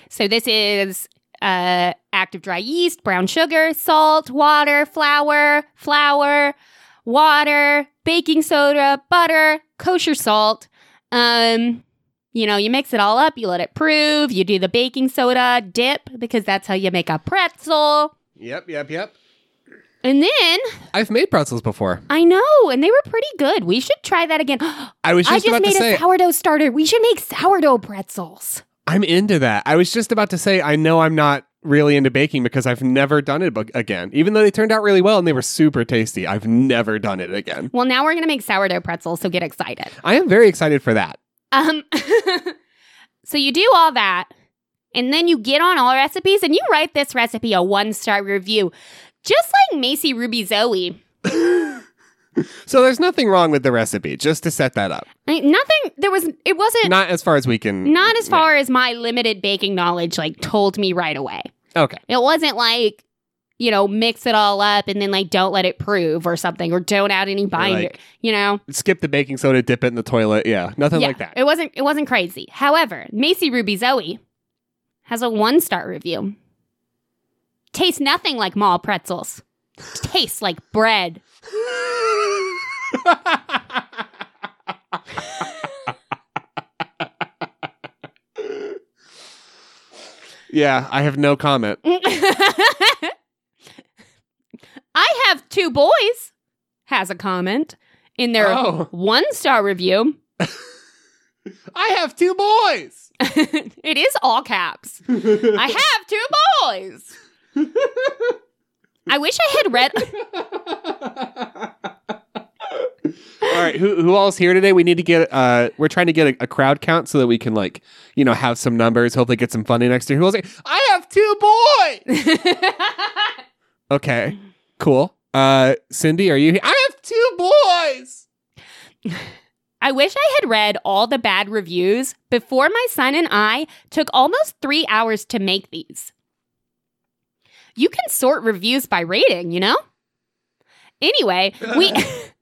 so this is uh, active dry yeast, brown sugar, salt, water, flour, flour, water, baking soda, butter, kosher salt. Um, you know, you mix it all up, you let it prove, you do the baking soda dip because that's how you make a pretzel. Yep, yep, yep. And then I've made pretzels before. I know, and they were pretty good. We should try that again. (gasps) I was I just, just about made to a say sourdough starter. We should make sourdough pretzels. I'm into that. I was just about to say I know I'm not really into baking because I've never done it again. Even though they turned out really well and they were super tasty, I've never done it again. Well, now we're gonna make sourdough pretzels, so get excited. I am very excited for that. Um, (laughs) so you do all that, and then you get on Allrecipes, and you write this recipe a one star review, just like Macy Ruby Zoe. (laughs) So there's nothing wrong with the recipe, just to set that up. I mean, nothing. There was. It wasn't. Not as far as we can. Not as far as my limited baking knowledge like told me right away. Okay. It wasn't like, you know, mix it all up and then like don't let it prove or something or don't add any binder. like- you know? Skip the baking soda, dip it in the toilet. Yeah, nothing yeah, like that. It wasn't it wasn't crazy. However, Macy Ruby Zoe has a one star review. Tastes nothing like mall pretzels. Tastes like bread. (laughs) yeah, I have no comment. (laughs) I have two boys, has a comment in their Oh. one star review. (laughs) I have two boys. (laughs) it is all caps. I have two boys. I wish I had read. All right, who who all's here today? We need to get. Uh, we're trying to get a, a crowd count so that we can like, you know, have some numbers. Hopefully, get some funding next year. Who here? I have two boys. (laughs) Okay, cool. Uh, Cindy, are you here? I have two boys. I wish I had read all the bad reviews before my son and I took almost three hours to make these. You can sort reviews by rating, you know? Anyway, we. (laughs) (laughs)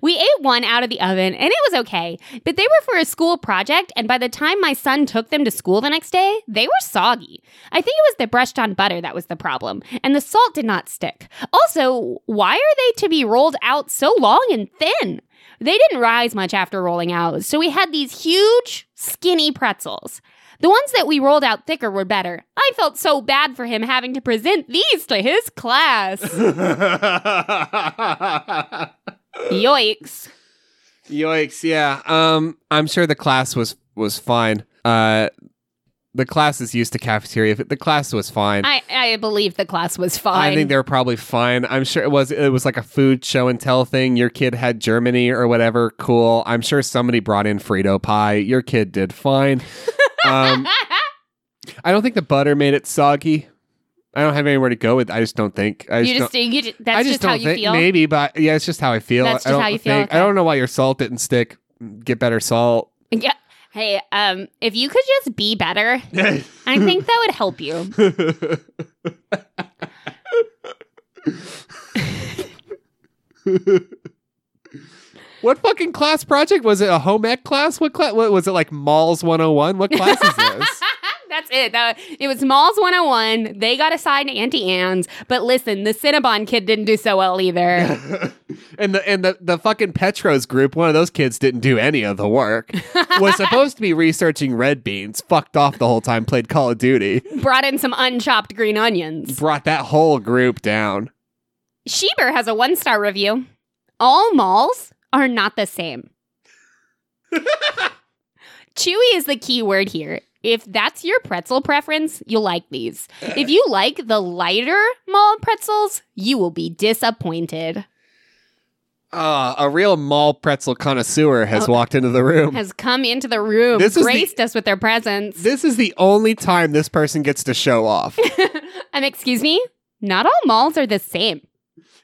We ate one out of the oven and it was okay, but they were for a school project, and by the time my son took them to school the next day, they were soggy. I think it was the brushed on butter that was the problem, and the salt did not stick. Also, why are they to be rolled out so long and thin? They didn't rise much after rolling out, so we had these huge, skinny pretzels. The ones that we rolled out thicker were better. I felt so bad for him having to present these to his class. (laughs) Yoicks. Yikes! Yeah. Um, I'm sure the class was was fine. Uh, the class is used to cafeteria. The class was fine. I, I believe the class was fine. I think they were probably fine. I'm sure it was it was like a food show and tell thing. Your kid had Germany or whatever. Cool. I'm sure somebody brought in Frito pie. Your kid did fine. (laughs) Um, I don't think the butter made it soggy. I don't have anywhere to go with. I just don't think. I just you just, don't, you just that's I just, just how you think. feel. Maybe, but yeah, it's just how I feel. That's I just don't how you feel? think- I don't know why your salt didn't stick. Get better salt. Yeah. Hey, um, if you could just be better, I (laughs) think that would help you. what fucking class project was it? A home ec class? What class? What was it like? Malls 101? What class is (laughs) this? That's it. That- it was Malls 101. They got assigned to Auntie Anne's. But listen, the Cinnabon kid didn't do so well either. (laughs) and the and the, the fucking Petros group, one of those kids didn't do any of the work. (laughs) was supposed to be researching red beans, fucked off the whole time, played Call of Duty, Brought in some unchopped green onions. brought that whole group down. Sheber has a one star review. All malls are not the same. (laughs) Chewy is the key word here. If that's your pretzel preference, you'll like these. If you like the lighter mall pretzels, you will be disappointed. Uh, a real mall pretzel connoisseur has Oh. walked into the room. Has come into the room, This is the- graced us with their presence. This is the only time this person gets to show off. (laughs) um, excuse me? Not all malls are the same.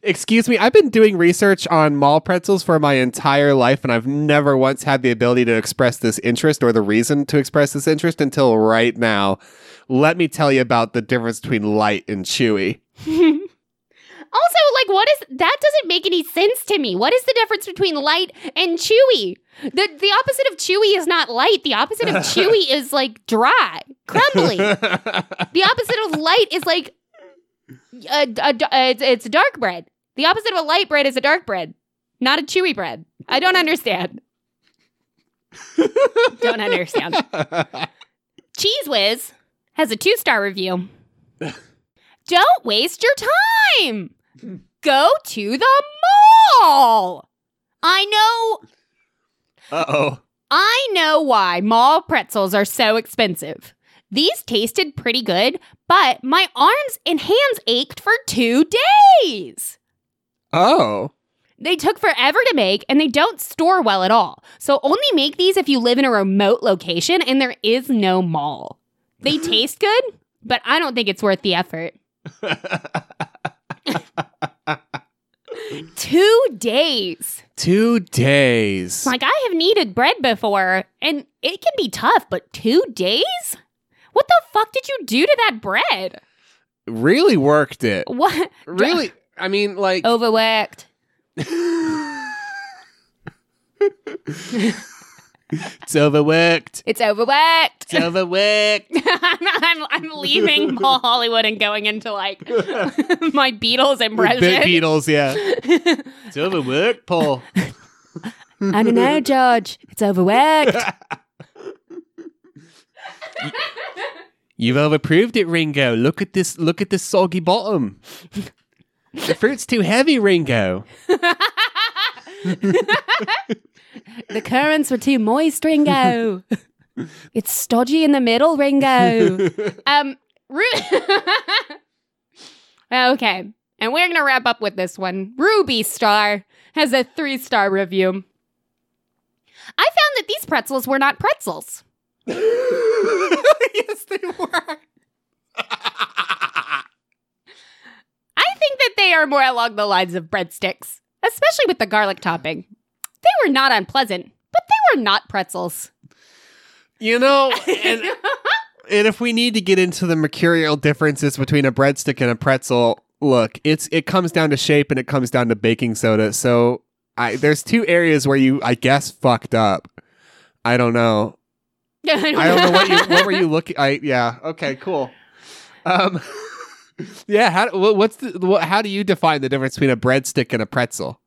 Excuse me, I've been doing research on mall pretzels for my entire life, and I've never once had the ability to express this interest or the reason to express this interest until right now. Let me tell you about the difference between light and chewy. (laughs) Also, like, what is that? Doesn't make any sense to me. What is the difference between light and chewy? The the opposite of chewy is not light. The opposite of chewy (laughs) is like dry, crumbly. (laughs) The opposite of light is like a, a, a- it's, it's dark bread. The opposite of a light bread is a dark bread, not a chewy bread. I don't understand. don't understand. (laughs) Cheese Whiz has a two star review. (laughs) Don't waste your time. Go to the mall. I know uh oh. I know why mall pretzels are so expensive. These tasted pretty good, but my arms and hands ached for 2 days. Oh. They took forever to make and they don't store well at all. So only make these if you live in a remote location and there is no mall. They (laughs) taste good, but I don't think it's worth the effort. (laughs) Two days. Two days. Like, I have kneaded bread before, and it can be tough, but two days? What the fuck did you do to that bread? really worked it. What? Really? I mean, like. Overworked. (laughs) It's overworked. It's overworked. It's overworked. (laughs) I'm, I'm leaving (laughs) Paul Hollywood and going into like my Beatles impression. Bit Beatles, yeah. It's overworked, Paul. I don't know, George. It's overworked. You've overproved it, Ringo. Look at this. Look at this soggy bottom. The fruit's too heavy, Ringo. the currants were too moist, Ringo. it's stodgy in the middle, Ringo. um, Ru- (laughs) okay, and we're gonna wrap up with this one. Ruby Star has a three star review. I found that these pretzels were not pretzels. (laughs) yes, they were. (laughs) That they are more along the lines of breadsticks, especially with the garlic topping. They were not unpleasant, but they were not pretzels. You know, (laughs) and, and if we need to get into the mercurial differences between a breadstick and a pretzel, look, it's it comes down to shape and it comes down to baking soda. So I there's two areas where you I guess fucked up. I don't know. (laughs) I don't know what you what were you looking. I yeah. Okay. Cool. Um. (laughs) Yeah. How what's the what, how do you define the difference between a breadstick and a pretzel?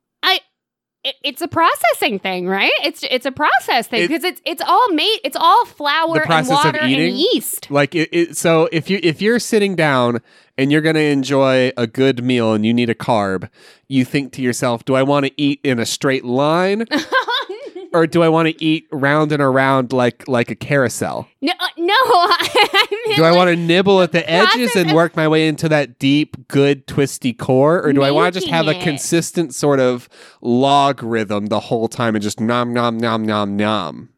It, it's a processing thing, right? It's it's a process thing It- because it's it's all made. It's all flour The and water and yeast. Like it, it. So if you if you're sitting down and you're gonna enjoy a good meal and you need a carb, you think to yourself, do I want to eat in a straight line (laughs) or do I want to eat round and around like like a carousel? no, uh, no. (laughs) I mean, Do I want to nibble at the edges and work my way into that deep, good, twisty core? Or do I want to just have a consistent sort of log rhythm the whole time and just nom, nom, nom, nom, nom?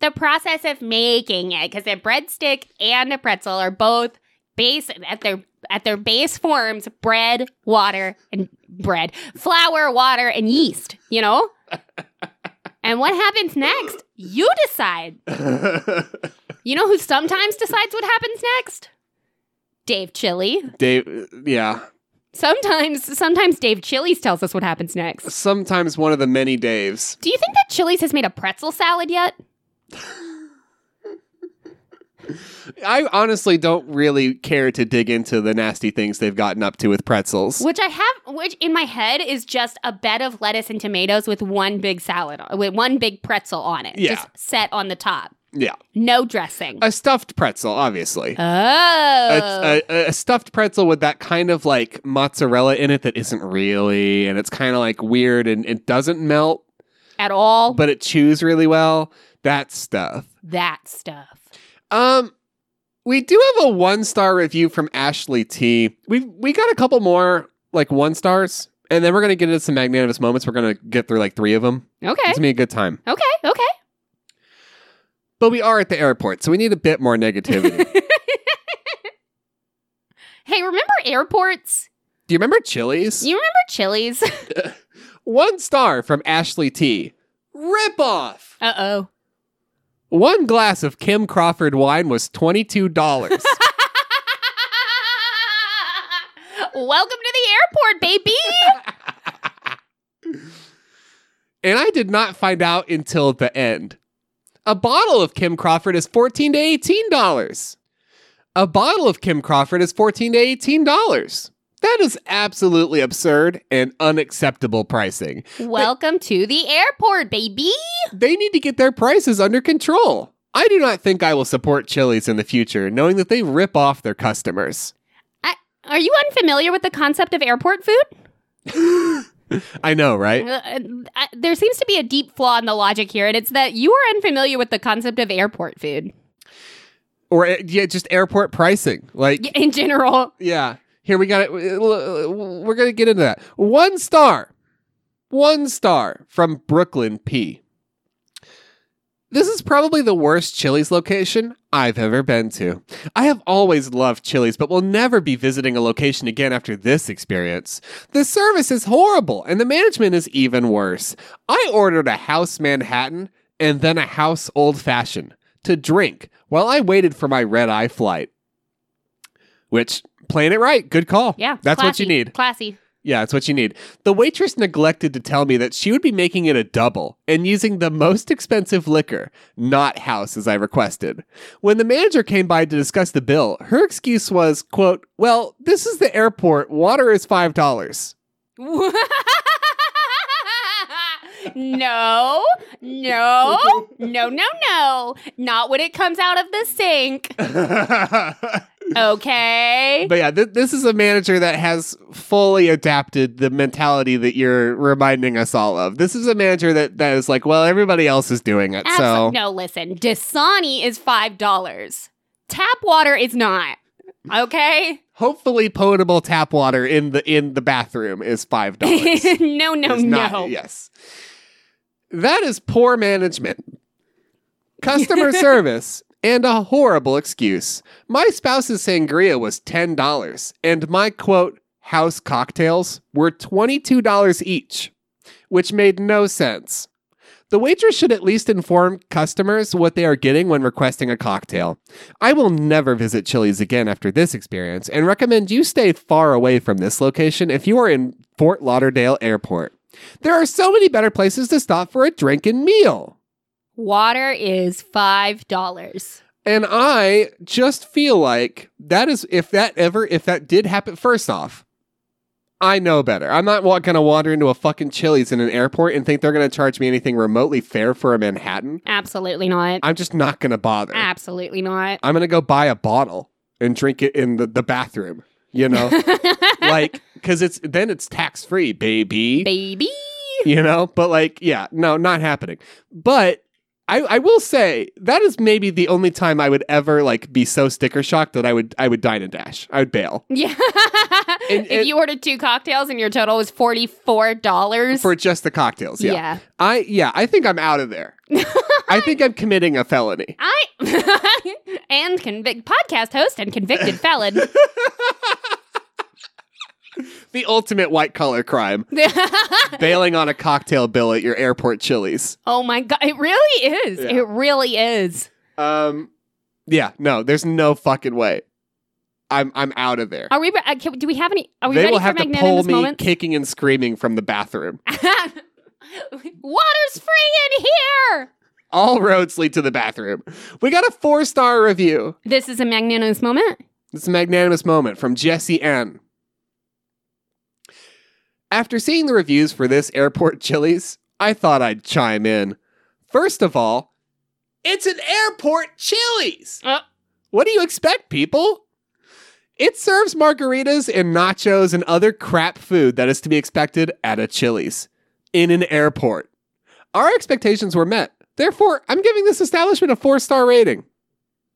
the process of making it because a breadstick and a pretzel are both base at their at their base forms bread, water, and bread, flour, water, and yeast. You know. (laughs) and what happens next? You decide. (laughs) You know who sometimes decides what happens next? Dave Chili. Dave, yeah. Sometimes, sometimes Dave Chili's tells us what happens next. Sometimes one of the many Daves. Do you think that Chili's has made a pretzel salad yet? (laughs) I honestly don't really care to dig into the nasty things they've gotten up to with pretzels. Which I have, which in my head is just a bed of lettuce and tomatoes with one big salad, with one big pretzel on it, Yeah. just set on the top, Yeah. no dressing. A stuffed pretzel, obviously. oh, a, a, a stuffed pretzel with that kind of like mozzarella in it that isn't really, and it's kind of like weird and it doesn't melt, at all but it chews really well. That stuff. that stuff. Um, we do have a one star review from Ashley T. We we got a couple more like one stars, and then we're gonna get into some magnanimous moments. We're gonna get through like three of them. Okay, It's gonna be a good time. okay, okay. But we are at the airport, so we need a bit more negativity. (laughs) Hey, remember airports? do you remember Chili's? You remember Chili's? (laughs) One star from Ashley T. Rip off. uh oh. One glass of Kim Crawford wine was $22. Welcome to the airport, baby. (laughs) and I did not find out until the end. A bottle of Kim Crawford is 14 to $18. A bottle of Kim Crawford is 14 to $18. That is absolutely absurd and unacceptable pricing. Welcome to the airport, baby. They need to get their prices under control. I do not think I will support Chili's in the future, knowing that they rip off their customers. Are you unfamiliar with the concept of airport food? (laughs) I know, right? Uh, uh, there seems to be a deep flaw in the logic here, and it's that you are unfamiliar with the concept of airport food Or uh, yeah, just airport pricing. Like, in general. yeah, here we got it. We're gonna get into that. One star, one star from Brooklyn P. This is probably the worst Chili's location I've ever been to. I have always loved Chili's, but will never be visiting a location again after this experience. The service is horrible, and the management is even worse. I ordered a house Manhattan and then a house old fashioned to drink while I waited for my red eye flight. Which, playing it right, good call. Yeah. That's what you need. Classy. Yeah, that's what you need. The waitress neglected to tell me that she would be making it a double and using the most expensive liquor, not house as I requested. When the manager came by to discuss the bill, her excuse was, quote, "Well, this is the airport. Water is $5." (laughs) no, no, no, no, no. Not when it comes out of the sink. (laughs) Okay. But yeah, th- this is a manager that has fully adapted the mentality that you're reminding us all of. This is a manager that, that is like, well, everybody else is doing it. Abso- so no, listen. Dasani is five dollars. Tap water is not. Okay. hopefully potable tap water in the in the bathroom is five (laughs) dollars. no, no, no. not- yes. That is poor management, customer (laughs) service, and a horrible excuse. My spouse's sangria was $10, and my quote, house cocktails were $22 each, which made no sense. The waitress should at least inform customers what they are getting when requesting a cocktail. I will never visit Chili's again after this experience and recommend you stay far away from this location if you are in Fort Lauderdale Airport. There are so many better places to stop for a drink and meal. Water is five dollars. And I just feel like that is if that ever if that did happen first off, I know better. I'm not wa- gonna wander into a fucking Chili's in an airport and think they're gonna charge me anything remotely fair for a Manhattan. Absolutely not. I'm just not gonna bother. Absolutely not. I'm gonna go buy a bottle and drink it in the, the bathroom. You know, (laughs) like because it's then it's tax free, baby. Baby. You know, but like, yeah, no, not happening. But I, I will say that is maybe the only time I would ever like be so sticker shocked that I would I would dine and dash. I would bail Yeah. (laughs) And- if and- you ordered two cocktails and your total was forty four dollars. for just the cocktails. Yeah. yeah. I yeah, I think I'm out of there. (laughs) I think I'm committing a felony. I (laughs) and convict podcast host and convicted felon. (laughs) The ultimate white collar crime. (laughs) Bailing on a cocktail bill at your airport Chili's. oh my god, it really is. Yeah. It really is. Um yeah, no, there's no fucking way. I'm I'm out of there. Are we? Uh, can, do we have any? Are we they ready will have to pull me kicking and screaming from the bathroom. (laughs) Water's free in here. All roads lead to the bathroom. We got a four star review. This is a magnanimous moment. It's a magnanimous moment from Jesse N. After seeing the reviews for this airport Chili's, I thought I'd chime in. First of all, it's an airport Chili's. Uh. What do you expect, people? It serves margaritas and nachos and other crap food that is to be expected at a Chili's in an airport. Our expectations were met. Therefore, I'm giving this establishment a four star rating.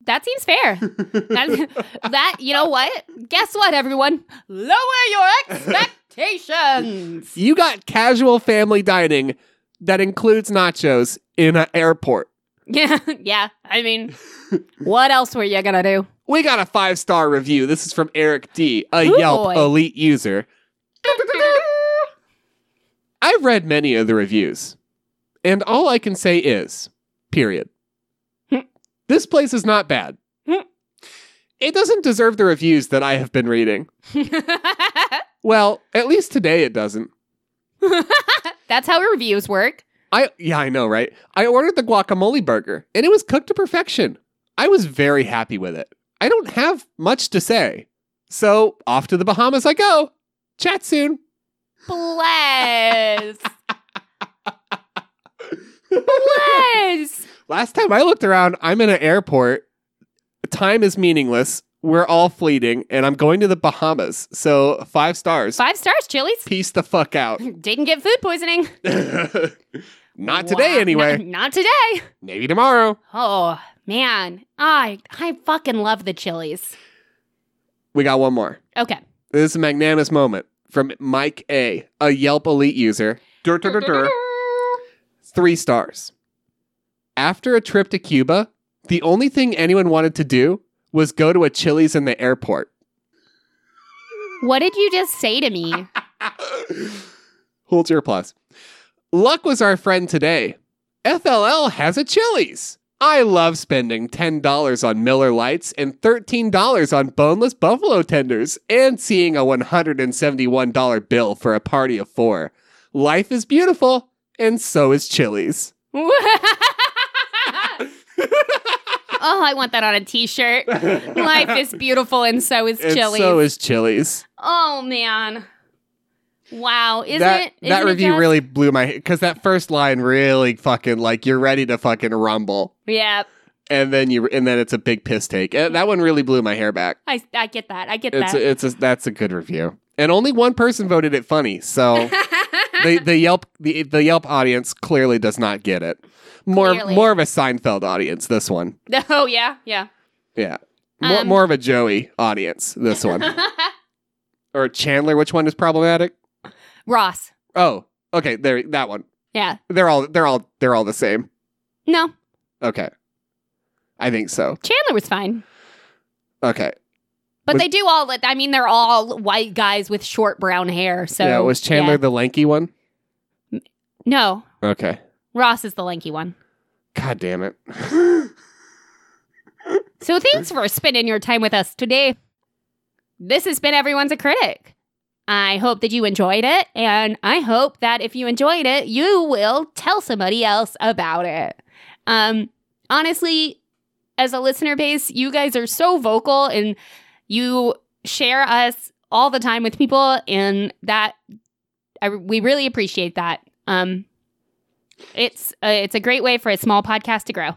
That seems fair. (laughs) That, that you know what? Guess what, everyone? Lower your expectations. (laughs) You got casual family dining that includes nachos in an airport. (laughs) yeah, yeah. I mean, what else were you gonna do? We got a five star review. This is from Eric D, a Ooh, Yelp boy. elite user. I've read many of the reviews, and all I can say is, period. (laughs) This place is not bad. (laughs) It doesn't deserve the reviews that I have been reading. Well, at least today it doesn't. (laughs) That's how reviews work. I yeah, I know, right? I ordered the guacamole burger and it was cooked to perfection. I was very happy with it. I don't have much to say. So, off to the Bahamas I go. Chat soon. Bless. (laughs) Bless. Last time I looked around, I'm in an airport. Time is meaningless. We're all fleeting and I'm going to the Bahamas. So, 5 stars. Five stars, Chili's. Peace the fuck out. (laughs) Didn't get food poisoning. (laughs) Not today Wow. anyway. Not, not today. Maybe tomorrow. Oh man, I I fucking love the Chili's. We got one more. Okay. This is a magnanimous moment from Mike A, a Yelp elite user. Dur, dur, dur, dur. Three stars. after a trip to Cuba, the only thing anyone wanted to do was go to a Chili's in the airport. What did you just say to me? Hold your applause. Luck was our friend today. FLL has a Chili's. I love spending $10 on Miller Lites and $13 on boneless buffalo tenders and seeing a $171 bill for a party of four. Life is beautiful, and so is Chili's. (laughs) (laughs) oh, I want that on a t-shirt. (laughs) Life is beautiful and so is And Chili's. so is Chili's. oh man. Wow. Isn't that it? that isn't it review just- really blew my because that first line really fucking like you're ready to fucking rumble, Yeah. and then you and then it's a big piss take. And that one really blew my hair back. I, I get that. I get It's that. a, it's a, that's a good review, and only one person voted it funny. So (laughs) the the Yelp the the Yelp audience clearly does not get it. More Clearly. more of a Seinfeld audience. This one, (laughs) oh yeah, yeah. yeah. More Um, more of a Joey audience. This one (laughs) or Chandler. Which one is problematic? Ross. Oh, okay. There, that one. Yeah. They're all they're all they're all the same. No. Okay. I think so. Chandler was fine. Okay. But Was- they do all I mean they're all white guys with short brown hair. So yeah, was Chandler yeah. the lanky one? No. Okay. Ross is the lanky one. God damn it. (laughs) So thanks for spending your time with us today. This has been Everyone's a Critic. I hope that you enjoyed it, and I hope that if you enjoyed it, you will tell somebody else about it. Um, honestly, as a listener base, you guys are so vocal and you share us all the time with people, and that I, we really appreciate that. Um, it's uh, it's a great way for a small podcast to grow.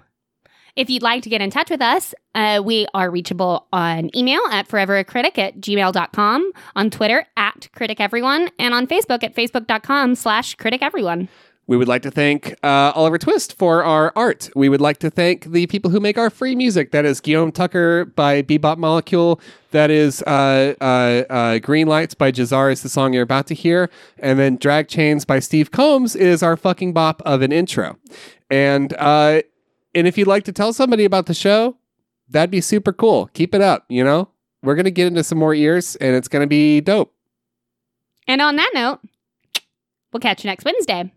If you'd like to get in touch with us, uh, we are reachable on email at foreveracritic at gmail.com, on Twitter at criticeveryone, and on Facebook at facebook.com slash criticeveryone. We would like to thank uh, Oliver Twist for our art. We would like to thank the people who make our free music. That is Guillaume Tucker by Bebop Molecule. That is uh, uh, uh, Green Lights by Jazar is the song you're about to hear. And then Drag Chains by Steve Combs is our fucking bop of an intro. And uh, and if you'd like to tell somebody about the show, that'd be super cool. Keep it up, you know? We're going to get into some more ears and it's going to be dope. And on that note, we'll catch you next Wednesday.